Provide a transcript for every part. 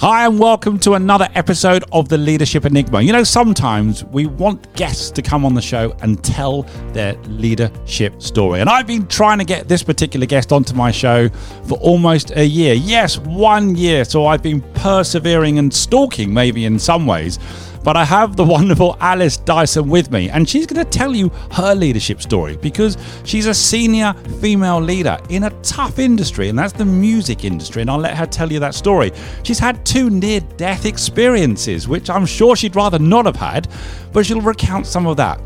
Hi, and welcome to another episode of the Leadership Enigma. You know, sometimes we want guests to come on the show and tell their leadership story. And I've been trying to get this particular guest onto my show for almost a year. Yes, one year. So I've been persevering and stalking, maybe in some ways but I have the wonderful Alice Dyson with me, and she's going to tell you her leadership story because she's a senior female leader in a tough industry, and that's the music industry. And I'll let her tell you that story. She's had two near death experiences, which I'm sure she'd rather not have had, but she'll recount some of that.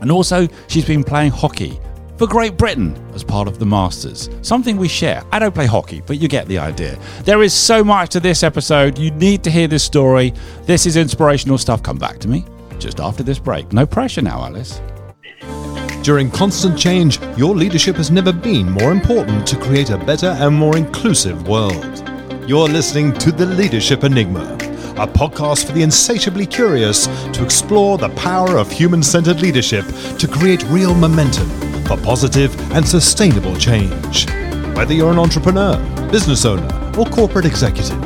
And also, she's been playing hockey for Great Britain as part of the Masters. Something we share. I don't play hockey, but you get the idea. There is so much to this episode. You need to hear this story. This is inspirational stuff. Come back to me just after this break. No pressure now, Alice. During constant change, your leadership has never been more important to create a better and more inclusive world. You're listening to The Leadership Enigma, a podcast for the insatiably curious to explore the power of human centered leadership to create real momentum for positive and sustainable change. Whether you're an entrepreneur, business owner, or corporate executive,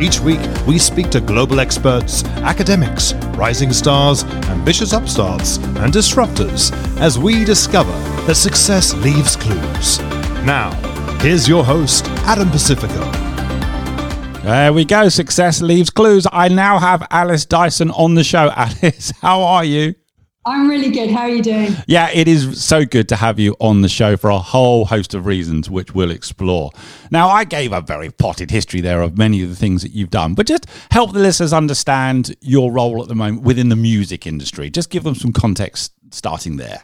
each week we speak to global experts, academics, rising stars, ambitious upstarts, and disruptors as we discover that success leaves clues. Now, here's your host, Adam Pacifico. There we go. Success leaves clues. I now have Alice Dyson on the show. Alice, how are you? I'm really good. How are you doing? Yeah, it is so good to have you on the show for a whole host of reasons, which we'll explore. Now, I gave a very potted history there of many of the things that you've done, but just help the listeners understand your role at the moment within the music industry. Just give them some context starting there.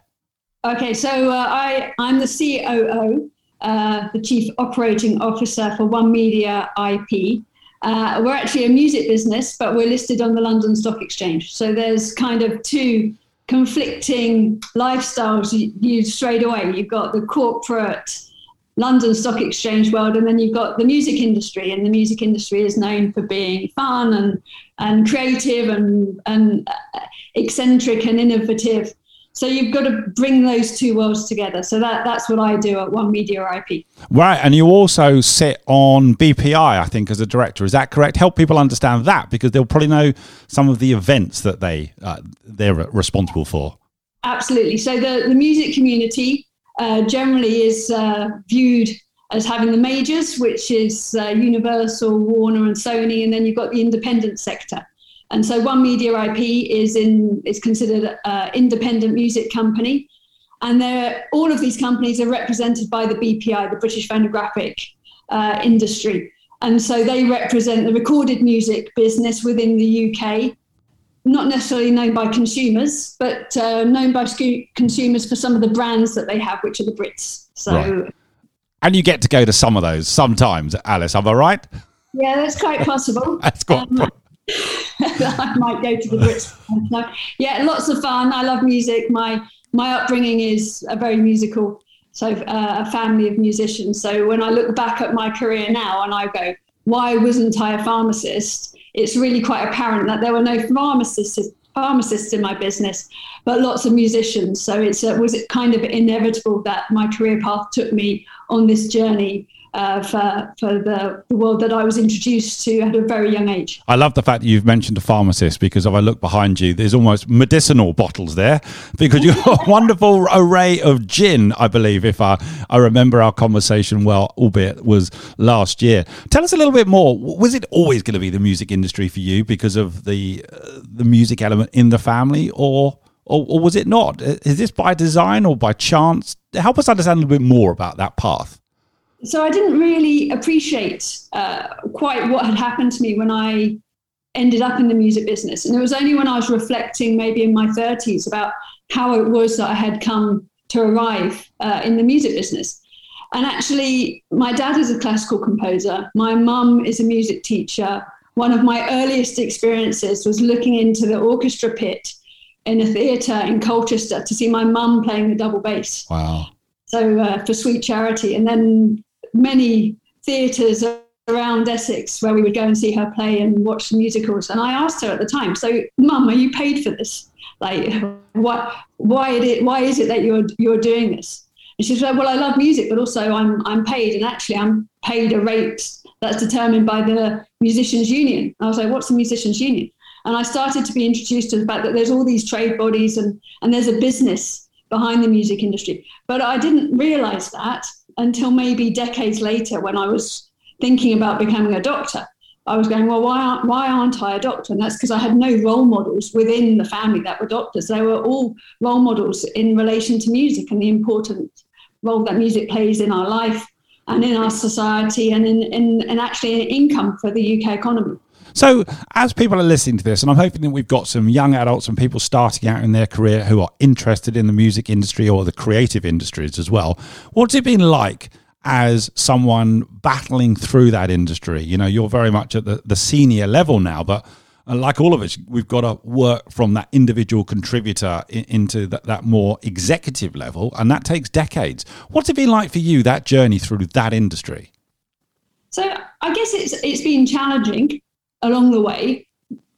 Okay, so uh, I, I'm the COO, uh, the Chief Operating Officer for One Media IP. Uh, we're actually a music business, but we're listed on the London Stock Exchange. So there's kind of two conflicting lifestyles you, you straight away. You've got the corporate London Stock Exchange world, and then you've got the music industry, and the music industry is known for being fun and and creative and and uh, eccentric and innovative. So you've got to bring those two worlds together. So that that's what I do at One Media IP. Right, and you also sit on BPI, I think, as a director. Is that correct? Help people understand that because they'll probably know some of the events that they uh, they're responsible for. Absolutely. So the the music community uh, generally is uh, viewed as having the majors, which is uh, Universal, Warner, and Sony, and then you've got the independent sector. And so One Media IP is in is considered an independent music company, and there all of these companies are represented by the BPI, the British Phonographic uh, Industry, and so they represent the recorded music business within the UK. Not necessarily known by consumers, but uh, known by sc- consumers for some of the brands that they have, which are the Brits. So, right. and you get to go to some of those sometimes, Alice. Am I right? Yeah, that's quite possible. that's quite. Um, I might go to the Brits. yeah, lots of fun. I love music. My my upbringing is a very musical, so uh, a family of musicians. So when I look back at my career now and I go, why wasn't I a pharmacist? It's really quite apparent that there were no pharmacists pharmacists in my business, but lots of musicians. So it's uh, was it kind of inevitable that my career path took me on this journey uh, for, for the, the world that I was introduced to at a very young age. I love the fact that you've mentioned a pharmacist because if I look behind you, there's almost medicinal bottles there because you've got a wonderful array of gin, I believe, if I, I remember our conversation well, albeit was last year. Tell us a little bit more. Was it always going to be the music industry for you because of the, uh, the music element in the family or, or, or was it not? Is this by design or by chance? Help us understand a little bit more about that path so I didn't really appreciate uh, quite what had happened to me when I ended up in the music business. And it was only when I was reflecting, maybe in my 30s, about how it was that I had come to arrive uh, in the music business. And actually, my dad is a classical composer. My mum is a music teacher. One of my earliest experiences was looking into the orchestra pit in a theatre in Colchester to see my mum playing the double bass. Wow. So uh, for Sweet Charity. And then many theatres around Essex where we would go and see her play and watch the musicals. And I asked her at the time, "So, Mum, are you paid for this? Like, what? Why it? Why is it that you're you're doing this?" And she said, "Well, I love music, but also I'm I'm paid, and actually I'm paid a rate that's determined by the musicians union. I was like, what's the musicians union? And I started to be introduced to the fact that there's all these trade bodies and, and there's a business behind the music industry. But I didn't realize that until maybe decades later when I was thinking about becoming a doctor. I was going, well, why aren't, why aren't I a doctor? And that's because I had no role models within the family that were doctors. They were all role models in relation to music and the important role that music plays in our life and in our society and in, in, and actually in income for the UK economy. So, as people are listening to this, and I'm hoping that we've got some young adults and people starting out in their career who are interested in the music industry or the creative industries as well, what's it been like as someone battling through that industry? You know, you're very much at the, the senior level now, but uh, like all of us, we've got to work from that individual contributor in, into that, that more executive level, and that takes decades. What's it been like for you, that journey through that industry? So I guess it's it's been challenging along the way,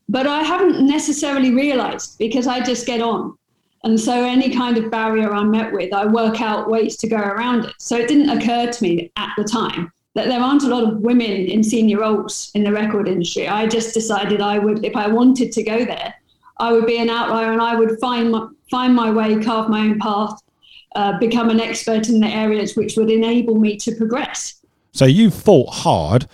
but I haven't necessarily realized because I just get on. And so any kind of barrier I'm met with, I work out ways to go around it. So it didn't occur to me at the time that there aren't a lot of women in senior roles in the record industry. I just decided I would, if I wanted to go there, I would be an outlier and I would find my, find my way, carve my own path, uh, become an expert in the areas which would enable me to progress. So you fought hard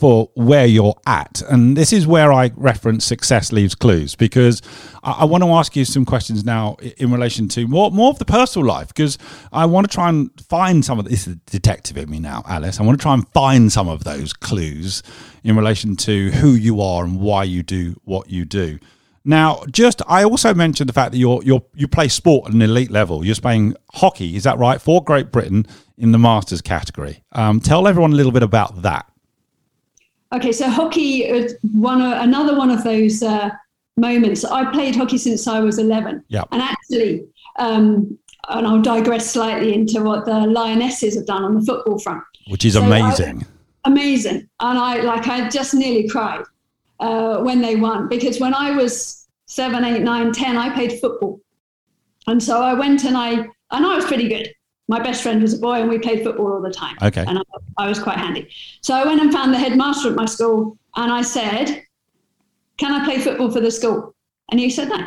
for where you're at. And this is where I reference success leaves clues because I, I, want to ask you some questions now in relation to more more of the personal life because I want to try and find some of this is detective in me now, Alice. I want to try and find some of those clues in relation to who you are and why you do what you do. Now, just I also mentioned the fact that you're you're you play sport at an elite level. You're playing hockey, is that right? For Great Britain in the Masters category. Um, tell everyone a little bit about that. Okay, so hockey is one another one of those uh, moments. I played hockey since I was 11. Yeah. And actually, um, and I'll digress slightly into what the Lionesses have done on the football front, which is so amazing. I, amazing, and I like I just nearly cried uh, when they won because when I was seven, eight, nine, ten, I played football, and so I went and I and I was pretty good my best friend was a boy and we played football all the time. Okay. And I, I, was quite handy. So I went and found the headmaster at my school and I said, Can I play football for the school? And he said, No.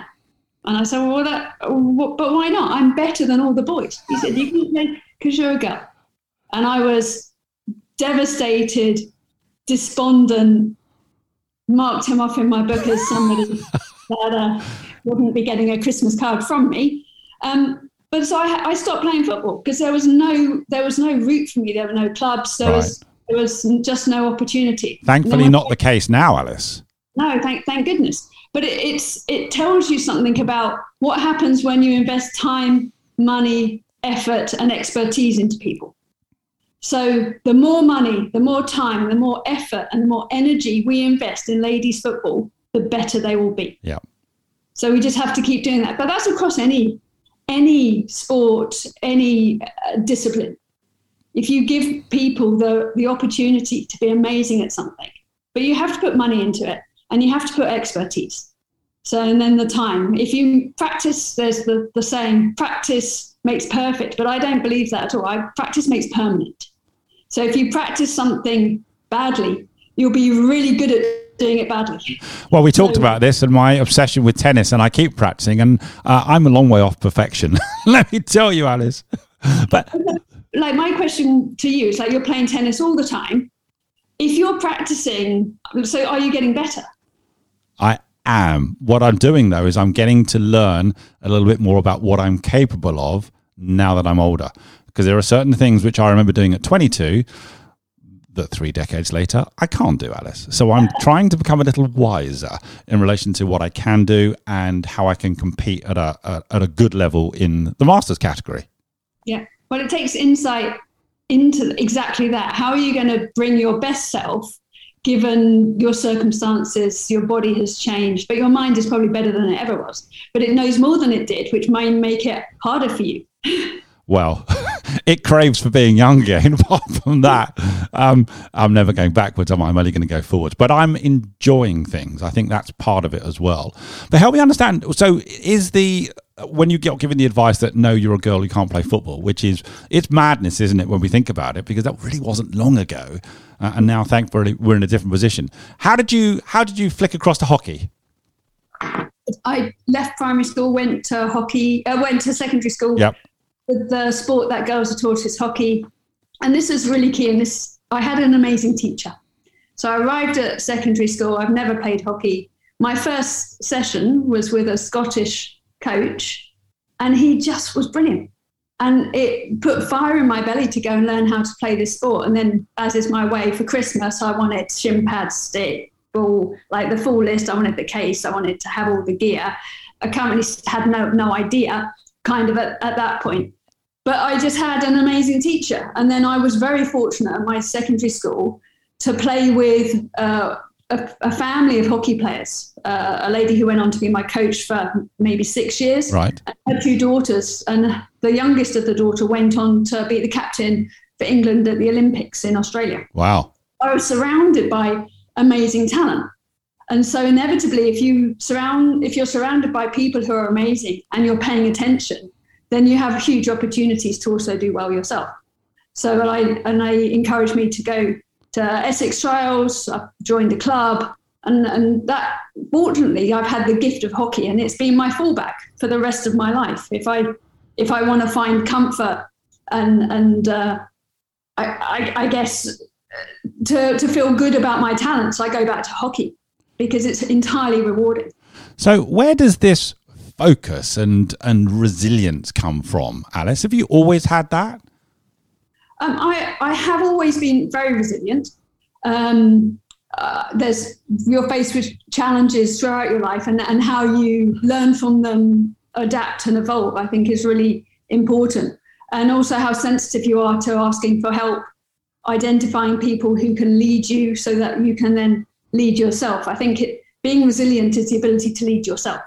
And I said, Well, that, but why not? I'm better than all the boys. He said, You can play because you're a girl. And I was devastated, despondent, marked him off in my book as somebody that uh, wouldn't be getting a Christmas card from me. Um, but so I, I stopped playing football because there was no there was no route for me. There were no clubs. There right. was there was just no opportunity. Thankfully, not the case now, Alice. No, thank thank goodness. But it, it's it tells you something about what happens when you invest time, money, effort, and expertise into people. So the more money, the more time, the more effort, and the more energy we invest in ladies football, the better they will be. Yeah. So we just have to keep doing that. But that's across any any sport, any uh, discipline. If you give people the, the opportunity to be amazing at something, but you have to put money into it and you have to put expertise. So, and then the time. If you practice, there's the, the saying, practice makes perfect, but I don't believe that at all. I, practice makes permanent. So, if you practice something badly, you'll be really good at doing it badly. Well, we talked so, about this and my obsession with tennis, and I keep practicing, and uh, I'm a long way off perfection. Let me tell you, Alice. but like my question to you is like you're playing tennis all the time. If you're practicing, so are you getting better? I am. What I'm doing though is I'm getting to learn a little bit more about what I'm capable of now that I'm older. Because there are certain things which I remember doing at 22 that three decades later I can't do, Alice. So I'm trying to become a little wiser in relation to what I can do and how I can compete at a, a at a good level in the masters category. Yeah, well, it takes insight into exactly that. How are you going to bring your best self? Given your circumstances, your body has changed, but your mind is probably better than it ever was. But it knows more than it did, which might make it harder for you. well, it craves for being young again. Apart from that, um, I'm never going backwards. I'm, I'm only going to go forwards. But I'm enjoying things. I think that's part of it as well. But help me understand. So, is the when you get given the advice that no, you're a girl, you can't play football, which is it's madness, isn't it? When we think about it, because that really wasn't long ago, uh, and now thankfully we're in a different position. How did you how did you flick across to hockey? I left primary school, went to hockey, uh, went to secondary school. Yep. The sport that girls are taught is hockey, and this is really key. And this, I had an amazing teacher. So I arrived at secondary school. I've never played hockey. My first session was with a Scottish coach, and he just was brilliant. And it put fire in my belly to go and learn how to play this sport. And then, as is my way for Christmas, I wanted shin pads, stick, ball, like the full list. I wanted the case. I wanted to have all the gear. I currently had no no idea, kind of at, at that point. But I just had an amazing teacher, and then I was very fortunate at my secondary school to play with uh, a, a, family of hockey players. Uh, a lady who went on to be my coach for maybe six years. Right. And had two daughters, and the youngest of the daughter went on to be the captain for England at the Olympics in Australia. Wow. I was surrounded by amazing talent. And so inevitably, if you surround, if you're surrounded by people who are amazing and you're paying attention, then you have huge opportunities to also do well yourself. So I and I encouraged me to go to Essex Trials. I joined the club, and and that fortunately I've had the gift of hockey, and it's been my fallback for the rest of my life. If I if I want to find comfort and and uh, I, I, I guess to to feel good about my talents, I go back to hockey because it's entirely rewarding. So where does this focus and and resilience come from, Alice? Have you always had that? Um, I, I have always been very resilient. Um, uh, there's you're faced with challenges throughout your life, and, and how you learn from them, adapt and evolve. I think is really important, and also how sensitive you are to asking for help, identifying people who can lead you, so that you can then lead yourself. I think it, being resilient is the ability to lead yourself.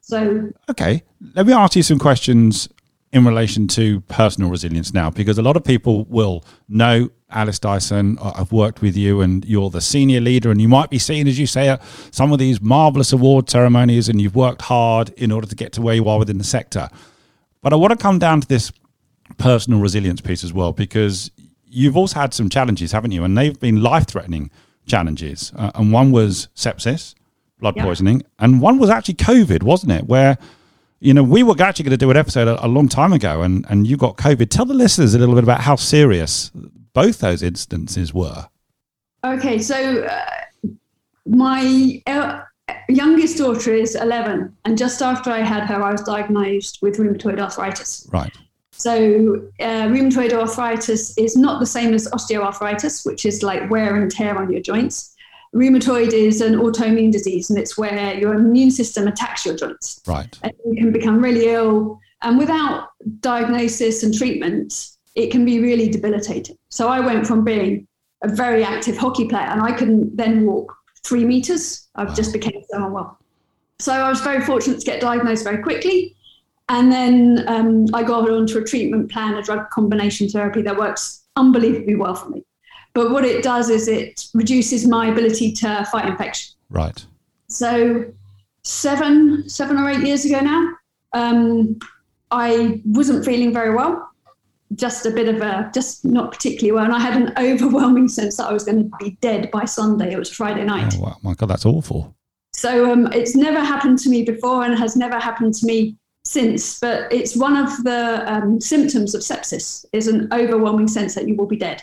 So okay, let me ask you some questions in relation to personal resilience now? Because a lot of people will know Alice Dyson. Uh, I've worked with you, and you're the senior leader, and you might be seen, as you say, at some of these marvelous award ceremonies, and you've worked hard in order to get to where you are within the sector. But I want to come down to this personal resilience piece as well, because you've also had some challenges, haven't you? And they've been life threatening challenges. Uh, and one was sepsis, blood yeah. poisoning, and one was actually COVID, wasn't it? Where you know, we were actually going to do an episode a, a, long time ago, and, and you got COVID. Tell the listeners a little bit about how serious both those instances were. Okay, so uh, my uh, youngest daughter is 11, and just after I had her, I was diagnosed with rheumatoid arthritis. Right. So, uh, rheumatoid arthritis is not the same as osteoarthritis, which is like wear and tear on your joints rheumatoid is an autoimmune disease and it's where your immune system attacks your joints. Right. And you can become really ill. And without diagnosis and treatment, it can be really debilitating. So I went from being a very active hockey player and I couldn't then walk three meters. I wow. just became so unwell. So I was very fortunate to get diagnosed very quickly. And then um, I got onto a treatment plan, a drug combination therapy that works unbelievably well for me. But what it does is it reduces my ability to fight infection. Right. So seven, seven or eight years ago now, um, I wasn't feeling very well. Just a bit of a, just not particularly well. And I had an overwhelming sense that I was going to be dead by Sunday. It was Friday night. Oh, wow. my God, that's awful. So um, it's never happened to me before and has never happened to me since. But it's one of the um, symptoms of sepsis is an overwhelming sense that you will be dead.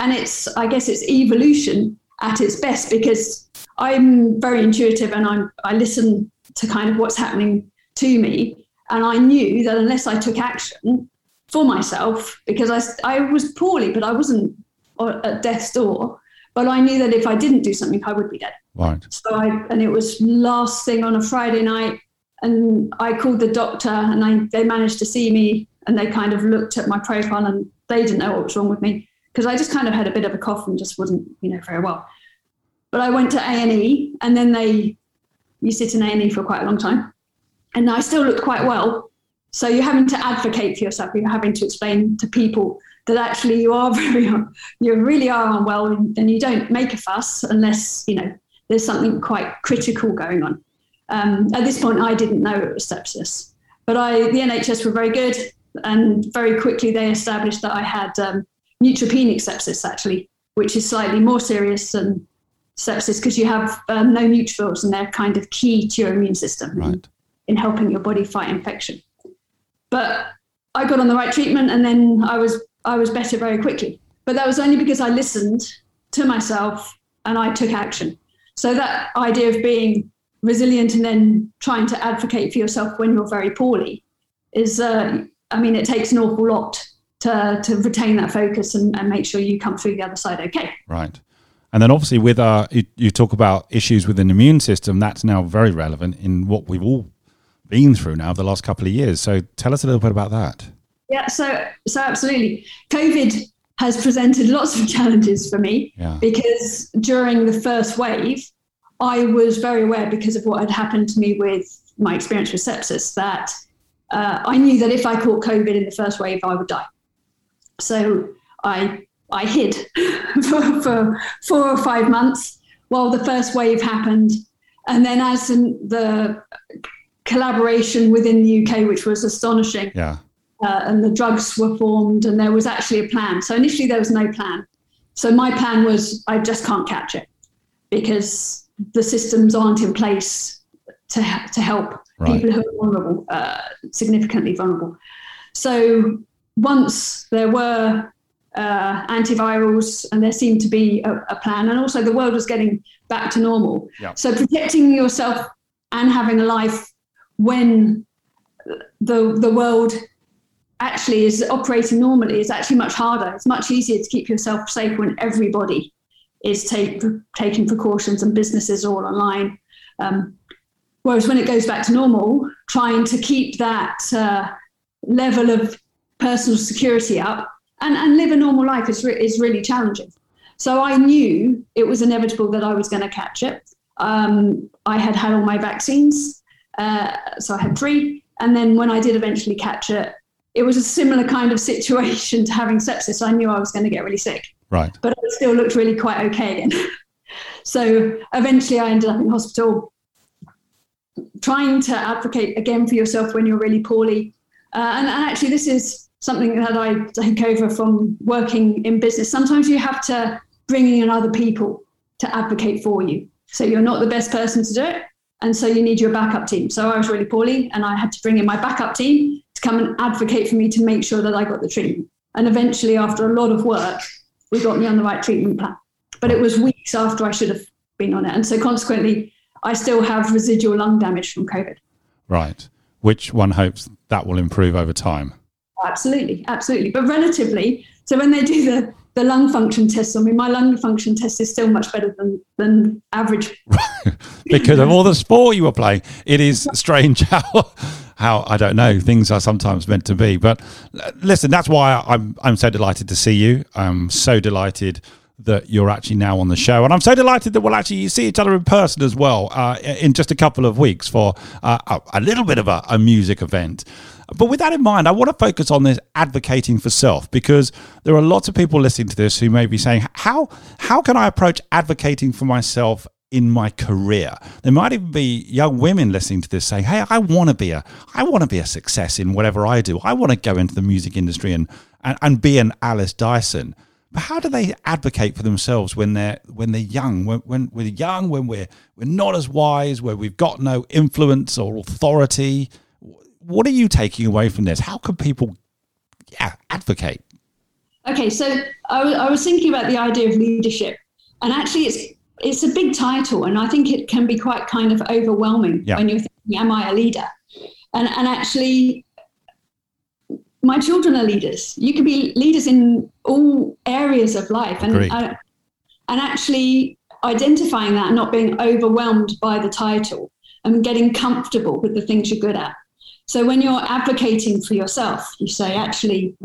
And it's i guess it's evolution at its best because i'm very intuitive and i'm i listen to kind of what's happening to me. And i knew that unless i took action for myself because i, I was poorly but i wasn't at death's door but i knew that if i didn't do something i would be dead. Right. So i and it was last thing on a friday night and i called the doctor and I, they managed to see me and they kind of looked at my profile and they didn't know what was wrong with me because I just kind of had a bit of a cough and just wasn't, you know, very well. But I went to A and E, and then they, you sit in A and E for quite a long time, and I still looked quite well. So you're having to advocate for yourself. You're having to explain to people that actually you are very, you really are unwell, and you don't make a fuss unless you know there's something quite critical going on. Um, at this point, I didn't know it was sepsis. But I, the NHS were very good, and very quickly they established that I had um, neutropenic sepsis, actually, which is slightly more serious than sepsis because you have um, no neutrophils and they're kind of key to your immune system Right. in, in helping your body fight infection. But I got on the right treatment and then I was I was better very quickly. But that was only because I listened to myself and I took action. So that idea of being resilient and then trying to advocate for yourself when you're very poorly is uh, I mean it takes an awful lot to to retain that focus and, and make sure you come through the other side okay. Right. And then obviously with uh you, you talk about issues with an immune system, that's now very relevant in what we've all been through now the last couple of years. So tell us a little bit about that. Yeah, so so absolutely. COVID has presented lots of challenges for me Yeah. because during the first wave, I was very aware because of what had happened to me with my experience with sepsis that uh, I knew that if I caught COVID in the first wave, I would die. So I I hid for, for four or five months while the first wave happened, and then as in the collaboration within the UK, which was astonishing, Yeah. uh, and the drugs were formed, and there was actually a plan. So initially, there was no plan. So my plan was I just can't catch it because the systems aren't in place to to help Right. people who are vulnerable, uh, significantly vulnerable. So once there were uh, antivirals and there seemed to be a, a plan, and also the world was getting back to normal. Yeah. So protecting yourself and having a life when the the world actually is operating normally is actually much harder. It's much easier to keep yourself safe when everybody is take, taking precautions and businesses all online. Um, whereas when it goes back to normal, trying to keep that uh, level of personal security up and, and live a normal life is, re- is really challenging. So I knew it was inevitable that I was going to catch it. Um, I had had all my vaccines, uh, so I had three. And then when I did eventually catch it, it was a similar kind of situation to having sepsis. I knew I was going to get really sick, Right. but I still looked really quite okay again. so eventually I ended up in hospital trying to advocate again for yourself when you're really poorly. Uh, and, and actually, this is something that I take over from working in business. Sometimes you have to bring in other people to advocate for you. So you're not the best person to do it. And so you need your backup team. So I was really poorly and I had to bring in my backup team to come and advocate for me to make sure that I got the treatment. And eventually, after a lot of work, we got me on the right treatment plan. But it was weeks after I should have been on it. And so consequently, I still have residual lung damage from COVID. Right. Which one hopes that will improve over time. Absolutely, absolutely. But relatively, so when they do the, the lung function tests on me, my lung function test is still much better than, than average. because of all the sport you were playing. It is strange how how I don't know things are sometimes meant to be. But listen, that's why I'm I'm so delighted to see you. I'm so delighted that you're actually now on the show, and I'm so delighted that we'll actually see each other in person as well uh, in just a couple of weeks for uh, a, a little bit of a, a music event. But with that in mind, I want to focus on this advocating for self because there are lots of people listening to this who may be saying, "How how can I approach advocating for myself in my career?" There might even be young women listening to this saying, "Hey, I want to be a I want to be a success in whatever I do. I want to go into the music industry and and, and be an Alice Dyson." But how do they advocate for themselves when they're when they're young? When, when we're young, when we're we're not as wise, where we've got no influence or authority. What are you taking away from this? How can people, yeah, advocate? Okay, so I was- I was thinking about the idea of leadership, and actually, it's it's a big title, and I think it can be quite kind of overwhelming Yeah. when you're thinking, "Am I a leader?" And and actually, my children are leaders. You can be leaders in all areas of life, and I, and actually identifying that and not being overwhelmed by the title and getting comfortable with the things you're good at. So when you're advocating for yourself, you say, actually,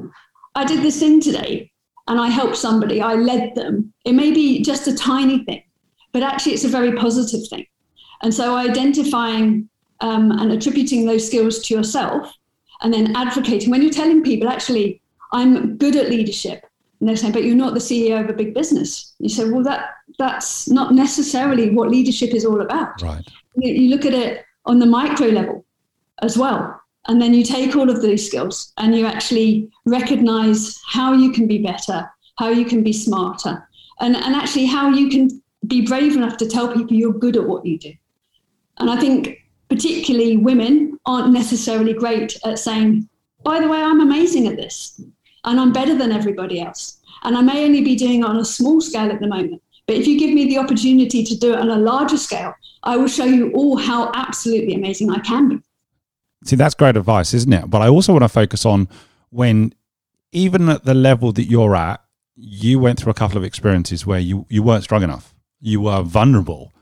I did this thing today and I helped somebody, I led them. It may be just a tiny thing, but actually it's a very positive thing. And so identifying um, and attributing those skills to yourself and then advocating when you're telling people, actually, I'm good at leadership. And they're saying, but you're not the CEO of a big business. You say, well, that that's not necessarily what leadership is all about Right. you, you look at it on the micro level as well. And then you take all of those skills and you actually recognize how you can be better, how you can be smarter, and, and actually how you can be brave enough to tell people you're good at what you do. And I think particularly women aren't necessarily great at saying, by the way, I'm amazing at this and I'm better than everybody else. And I may only be doing it on a small scale at the moment. But if you give me the opportunity to do it on a larger scale, I will show you all how absolutely amazing I can be. See, that's great advice, isn't it? But I also want to focus on when, even at the level that you're at, you went through a couple of experiences where you, you weren't strong enough. You were vulnerable.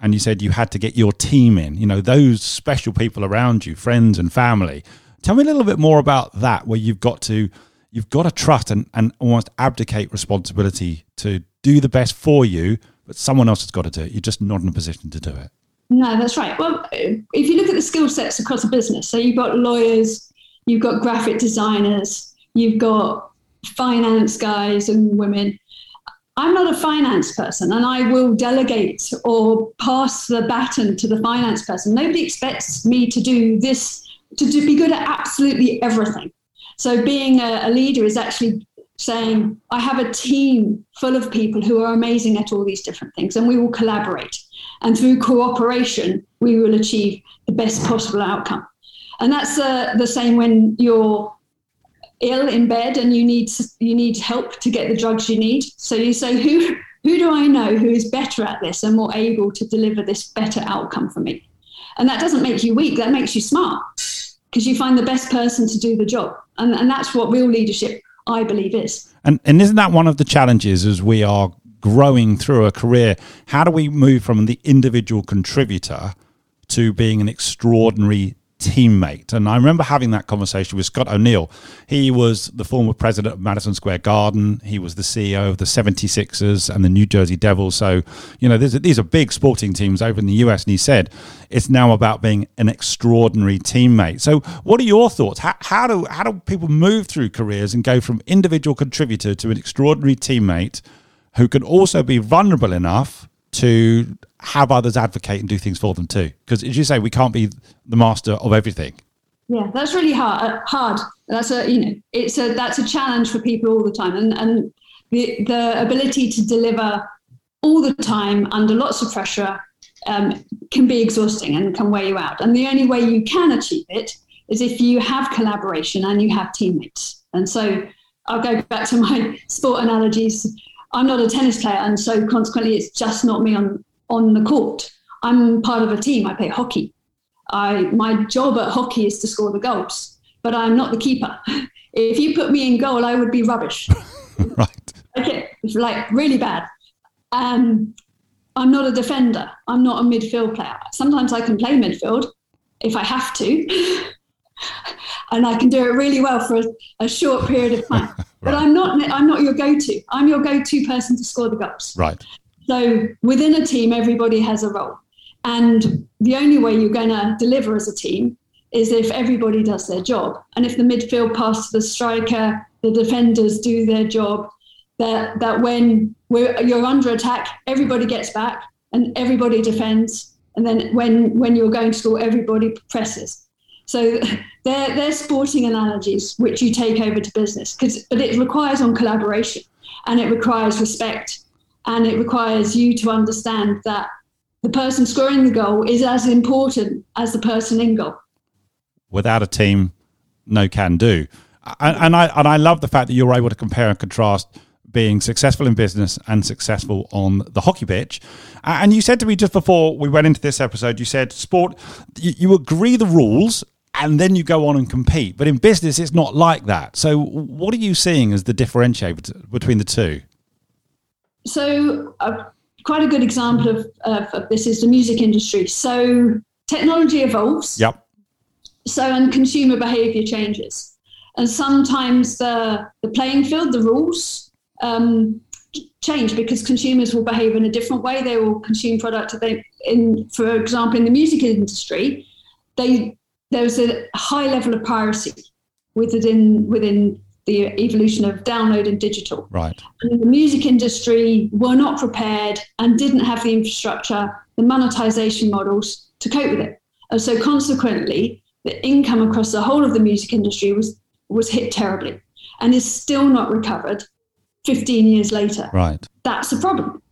And you said you had to get your team in, you know, those special people around you, friends and family. Tell me a little bit more about that, where you've got to you've got to trust and, and almost abdicate responsibility to do the best for you, but someone else has got to do it. You're just not in a position to do it. No, that's right. Well, if you look at the skill sets across a business, so you've got lawyers, you've got graphic designers, you've got finance guys and women. I'm not a finance person and I will delegate or pass the baton to the finance person. Nobody expects me to do this, to be good at absolutely everything. So being a, a leader is actually saying, I have a team full of people who are amazing at all these different things, and we will collaborate. And through cooperation, we will achieve the best possible outcome. And that's uh, the same when you're ill in bed and you need you need help to get the drugs you need. So you say, who who do I know who is better at this and more able to deliver this better outcome for me? And that doesn't make you weak. That makes you smart because you find the best person to do the job. And, and that's what real leadership, I believe, is. And, and isn't that one of the challenges as we are growing through a career? How do we move from the individual contributor to being an extraordinary teammate. And I remember having that conversation with Scott O'Neil. He was the former president of Madison Square Garden. He was the CEO of the 76ers and the New Jersey Devils. So, you know, these are big sporting teams over in the US. And he said it's now about being an extraordinary teammate. So, what are your thoughts? How, how, do, how do people move through careers and go from individual contributor to an extraordinary teammate who can also be vulnerable enough to have others advocate and do things for them too. Because as you say, we can't be the master of everything. Yeah, that's really hard. Uh, hard. That's a you know, it's a that's a challenge for people all the time, and and the the ability to deliver all the time under lots of pressure um, can be exhausting and can wear you out. And the only way you can achieve it is if you have collaboration and you have teammates. And so I'll go back to my sport analogies. I'm not a tennis player, and so consequently, it's just not me on on the court. I'm part of a team. I play hockey. I my job at hockey is to score the goals, but I'm not the keeper. If you put me in goal, I would be rubbish. right. Okay, like really bad. Um, I'm not a defender. I'm not a midfield player. Sometimes I can play midfield if I have to, and I can do it really well for a, a short period of time. right. But I'm not. I'm not your go-to. I'm your go-to person to score the goals. Right. So within a team, everybody has a role. And the only way you're going to deliver as a team is if everybody does their job. And if the midfield pass to the striker, the defenders do their job, that, that when you're under attack, everybody gets back and everybody defends. And then when, when you're going to score, everybody presses. So they're, they're sporting analogies which you take over to business, because but it requires on collaboration and it requires respect and it requires you to understand that the person scoring the goal is as important as the person in goal. Without a team, no can do. And, and I and I love the fact that you're able to compare and contrast being successful in business and successful on the hockey pitch. And you said to me just before we went into this episode, you said sport, you, you agree the rules and then you go on and compete. But in business, it's not like that. So, what are you seeing as the differentiator between the two? So uh, quite a good example of, of this is the music industry. So technology evolves. Yep. So and consumer behavior changes, and sometimes the the playing field, the rules. Um, change because consumers will behave in a different way. They will consume product. They, in, for example, in the music industry, they there's a high level of piracy within within the evolution of download and digital. Right. And the music industry were not prepared and didn't have the infrastructure, the monetization models to cope with it. And so consequently, the income across the whole of the music industry was was hit terribly and is still not recovered 15 years later. Right. That's a problem.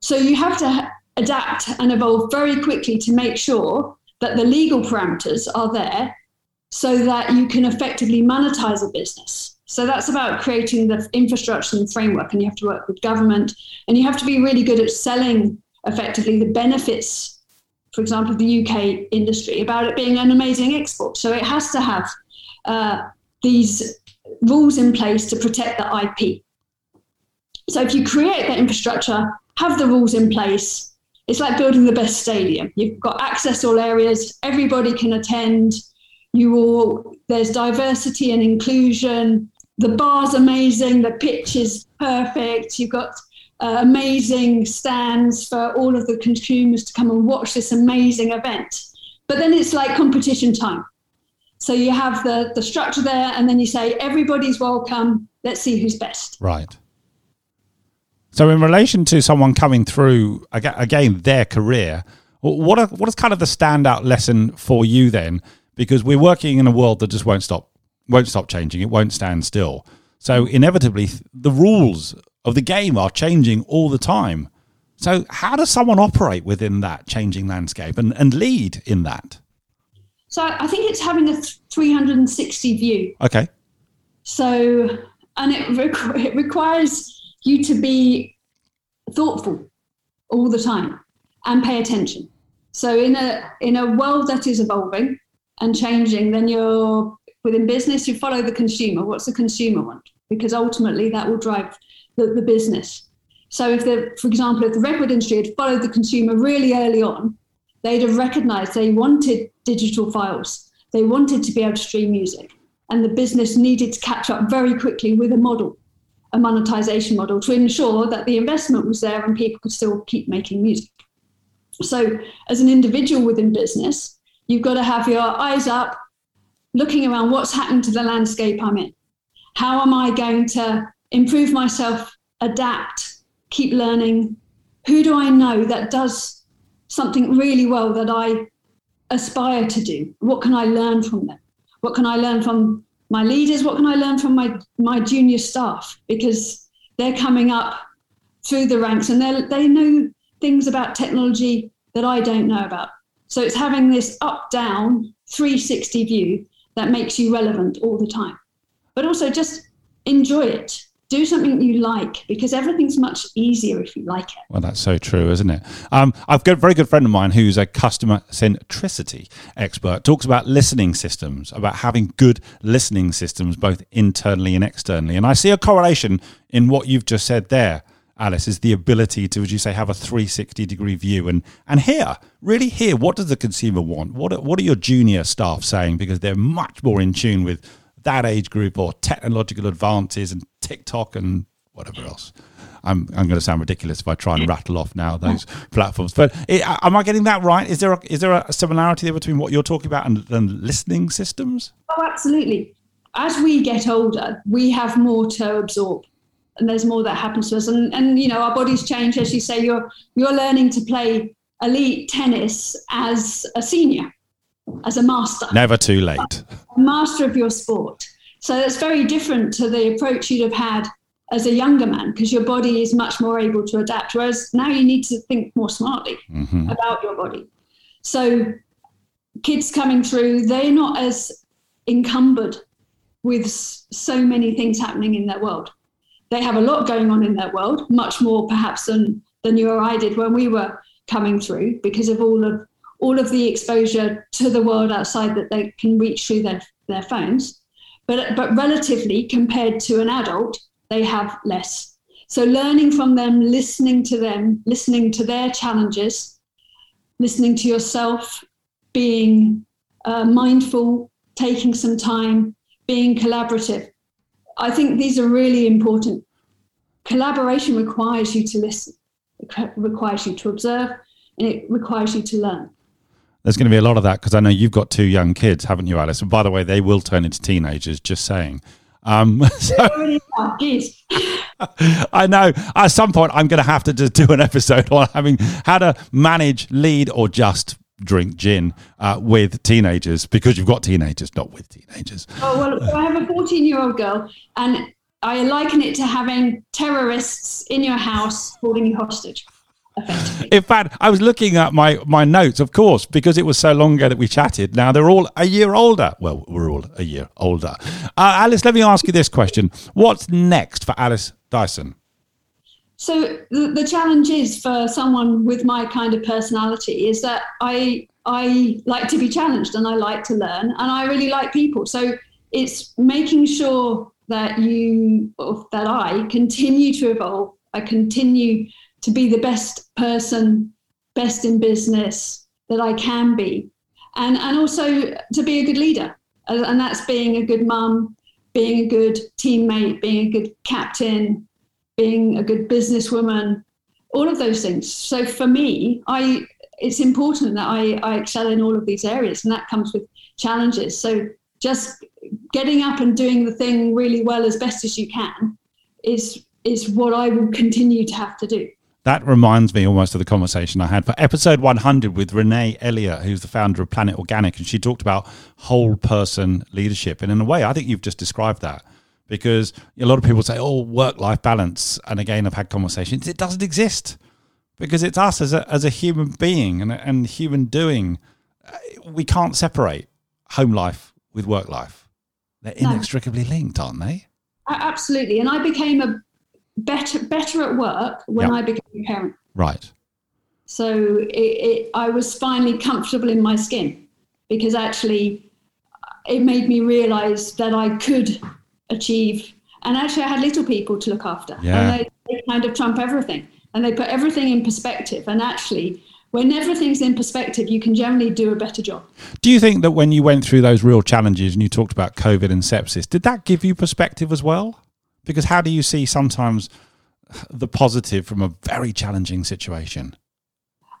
So you have to adapt and evolve very quickly to make sure that the legal parameters are there so that you can effectively monetize a business. So that's about creating the infrastructure and framework, and you have to work with government, and you have to be really good at selling effectively the benefits, for example, the UK industry, about it being an amazing export. So it has to have uh, these rules in place to protect the IP. So if you create that infrastructure, have the rules in place, it's like building the best stadium. You've got access all areas, everybody can attend. You all there's diversity and inclusion. The bar's amazing, the pitch is perfect. You've got uh, amazing stands for all of the consumers to come and watch this amazing event. But then it's like competition time. So you have the the structure there, and then you say everybody's welcome. Let's see who's best. Right. So, in relation to someone coming through again their career, what are, what is kind of the standout lesson for you then? Because we're working in a world that just won't stop won't stop changing. It won't stand still. So inevitably, the rules of the game are changing all the time. So, how does someone operate within that changing landscape and, and lead in that? So I think it's having a 360 view. Okay. So, and it, requ- it requires you to be thoughtful all the time and pay attention. So in a in a world that is evolving and changing, then you're within business, you follow the consumer. What's the consumer want? Because ultimately that will drive the, the business. So if the, for example, if the record industry had followed the consumer really early on, they'd have recognized they wanted digital files. They wanted to be able to stream music. And the business needed to catch up very quickly with a model, a monetization model, to ensure that the investment was there and people could still keep making music. So, as an individual within business, you've got to have your eyes up, looking around what's happened to the landscape I'm in. How am I going to improve myself, adapt, keep learning? Who do I know that does something really well that I aspire to do? What can I learn from them? What can I learn from my leaders? What can I learn from my, my junior staff? Because they're coming up through the ranks and they they know things about technology that I don't know about. So it's having this up down 360 view that makes you relevant all the time. But also just enjoy it do something you like because everything's much easier if you like it. Well, that's so true, isn't it? Um, I've got a very good friend of mine who's a customer centricity expert, talks about listening systems, about having good listening systems, both internally and externally. And I see a correlation in what you've just said there. Alice, is the ability to, as you say, have a 360 degree view and, and hear, really hear what does the consumer want? What are, what are your junior staff saying? Because they're much more in tune with that age group or technological advances and TikTok and whatever else. I'm, I'm going to sound ridiculous if I try and rattle off now those platforms. But it, am I getting that right? Is there a, is there a similarity there between what you're talking about and, and listening systems? Oh, absolutely. As we get older, we have more to absorb, and there's more that happens to us. And, and you know, our bodies change. As you say, you're you're learning to play elite tennis as a senior as a master. Never too late. A master of your sport. So that's very different to the approach you'd have had as a younger man because your body is much more able to adapt. Whereas now you need to think more smartly mm-hmm. about your body. So kids coming through, they're not as encumbered with so many things happening in their world. They have a lot going on in their world, much more perhaps than than you or I did when we were coming through because of all of all of the exposure to the world outside that they can reach through their, their phones. But, but relatively, compared to an adult, they have less. So, learning from them, listening to them, listening to their challenges, listening to yourself, being uh, mindful, taking some time, being collaborative. I think these are really important. Collaboration requires you to listen, it requires you to observe, and it requires you to learn. There's going to be a lot of that because I know you've got two young kids, haven't you, Alice? And by the way, they will turn into teenagers. Just saying. Um, so, I know. At some point, I'm going to have to just do an episode on having how to manage, lead, or just drink gin uh, with teenagers because you've got teenagers, not with teenagers. Oh, well, I have a 14 year old girl, and I liken it to having terrorists in your house holding you hostage. In fact, I was looking at my, my notes, of course, because it was so long ago that we chatted. Now they're all a year older. Well, we're all a year older. Uh, Alice, let me ask you this question. What's next for Alice Dyson? So the, the challenge is for someone with my kind of personality is that I I like to be challenged and I like to learn and I really like people. So it's making sure that you that I continue to evolve. I continue to be the best person, best in business that I can be, and and also to be a good leader. And that's being a good mum, being a good teammate, being a good captain, being a good businesswoman, all of those things. So for me, I it's important that I, I excel in all of these areas, and that comes with challenges. So just getting up and doing the thing really well as best as you can is is what I will continue to have to do. That reminds me almost of the conversation I had for episode 100 with Renee Elliott, who's the founder of Planet Organic, and she talked about whole person leadership. And in a way, I think you've just described that because a lot of people say, "Oh, work-life balance," and again, I've had conversations. It doesn't exist because it's us as a as a human being and and human doing. Uh, we can't separate home life with work life. They're inextricably no. linked, aren't they? Absolutely. And I became a better better at work when yep. I became a parent. Right. So it, it, I was finally comfortable in my skin because actually it made me realize that I could achieve. And actually, I had little people to look after. Yeah. And they, they kind of trump everything. And they put everything in perspective. And actually, when everything's in perspective, you can generally do a better job. Do you think that when you went through those real challenges and you talked about COVID and sepsis, did that give you perspective as well? Because how do you see sometimes the positive from a very challenging situation?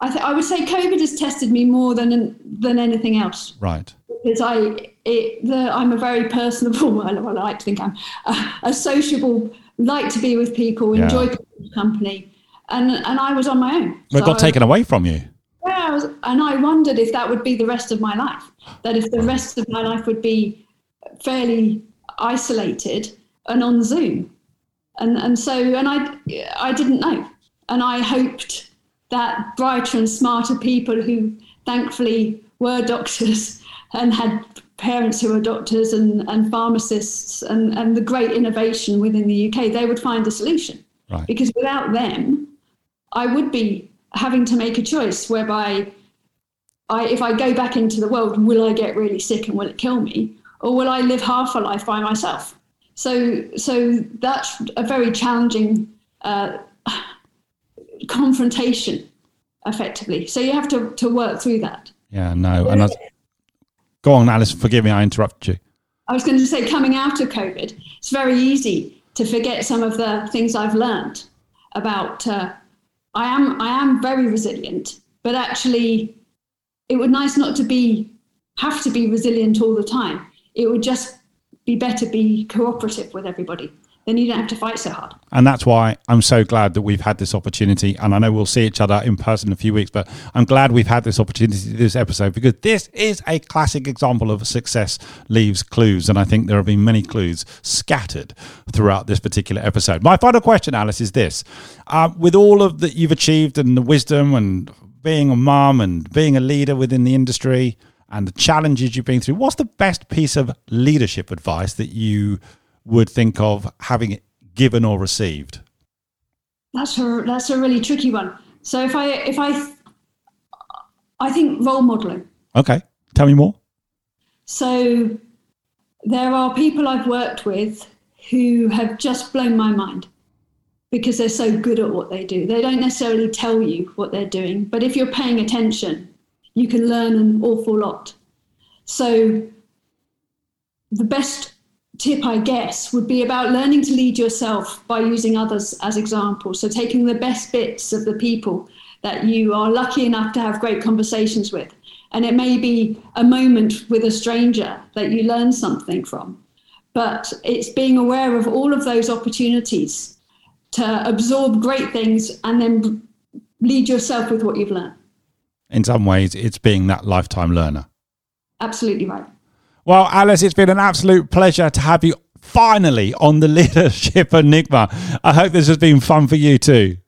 I, th- I would say COVID has tested me more than than anything else. Right because I it, the, I'm a very personable. Well, I like to think I'm a, a sociable, like to be with people, yeah. enjoy company, and and I was on my own. Well, so it got taken away from you. Yeah, I was, and I wondered if that would be the rest of my life. That if the rest of my life would be fairly isolated and on Zoom, and and so and I I didn't know, and I hoped that brighter and smarter people who thankfully were doctors and had parents who are doctors and, and pharmacists and, and the great innovation within the UK, they would find a solution. Right. Because without them, I would be having to make a choice whereby I, if I go back into the world, will I get really sick and will it kill me? Or will I live half a life by myself? So, so that's a very challenging uh, confrontation, effectively. So you have to, to work through that. Yeah, no. And Go on, Alice. Forgive me, I interrupted you. I was going to say, coming out of COVID, it's very easy to forget some of the things I've learned about. Uh, I am I am very resilient, but actually, it would nice not to be have to be resilient all the time. It would just be better be cooperative with everybody then you don't have to fight so hard. And that's why I'm so glad that we've had this opportunity. And I know we'll see each other in person in a few weeks, but I'm glad we've had this opportunity this episode because this is a classic example of success leaves clues. And I think there have been many clues scattered throughout this particular episode. My final question, Alice, is this uh, with all of that you've achieved and the wisdom and being a mom and being a leader within the industry and the challenges you've been through, what's the best piece of leadership advice that you would think of having it given or received? That's a that's a really tricky one. So if I if I I think role modeling. Okay, tell me more. So there are people I've worked with who have just blown my mind because they're so good at what they do. They don't necessarily tell you what they're doing, but if you're paying attention, you can learn an awful lot. So the best tip, I guess, would be about learning to lead yourself by using others as examples. So, taking the best bits of the people that you are lucky enough to have great conversations with. And it may be a moment with a stranger that you learn something from. But it's being aware of all of those opportunities to absorb great things and then lead yourself with what you've learned. in some ways, it's being that lifetime learner. Absolutely right. Well, Alice, it's been an absolute pleasure to have you finally on the Leadership Enigma. I hope this has been fun for you too.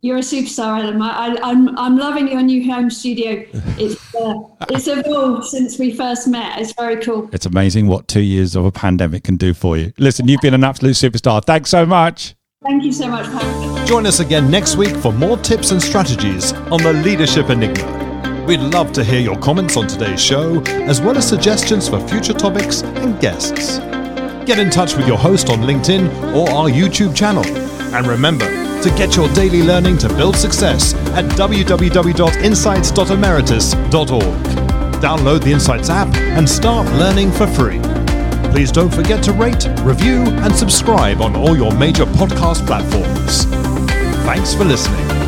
You're a superstar, Adam. I, am I'm, I'm loving your new home studio. It's uh, it's evolved since we first met. It's very cool. It's amazing what two years of a pandemic can do for you. Listen, you've been an absolute superstar. Thanks so much. Thank you so much, Pat. Join us again next week for more tips and strategies on the Leadership Enigma. We'd love to hear your comments on today's show, as well as suggestions for future topics and guests. Get in touch with your host on LinkedIn or our YouTube channel. And remember, to get your daily learning to build success at www.insights.emeritus.org. Download the Insights app and start learning for free. Please don't forget to rate, review, and subscribe on all your major podcast platforms. Thanks for listening.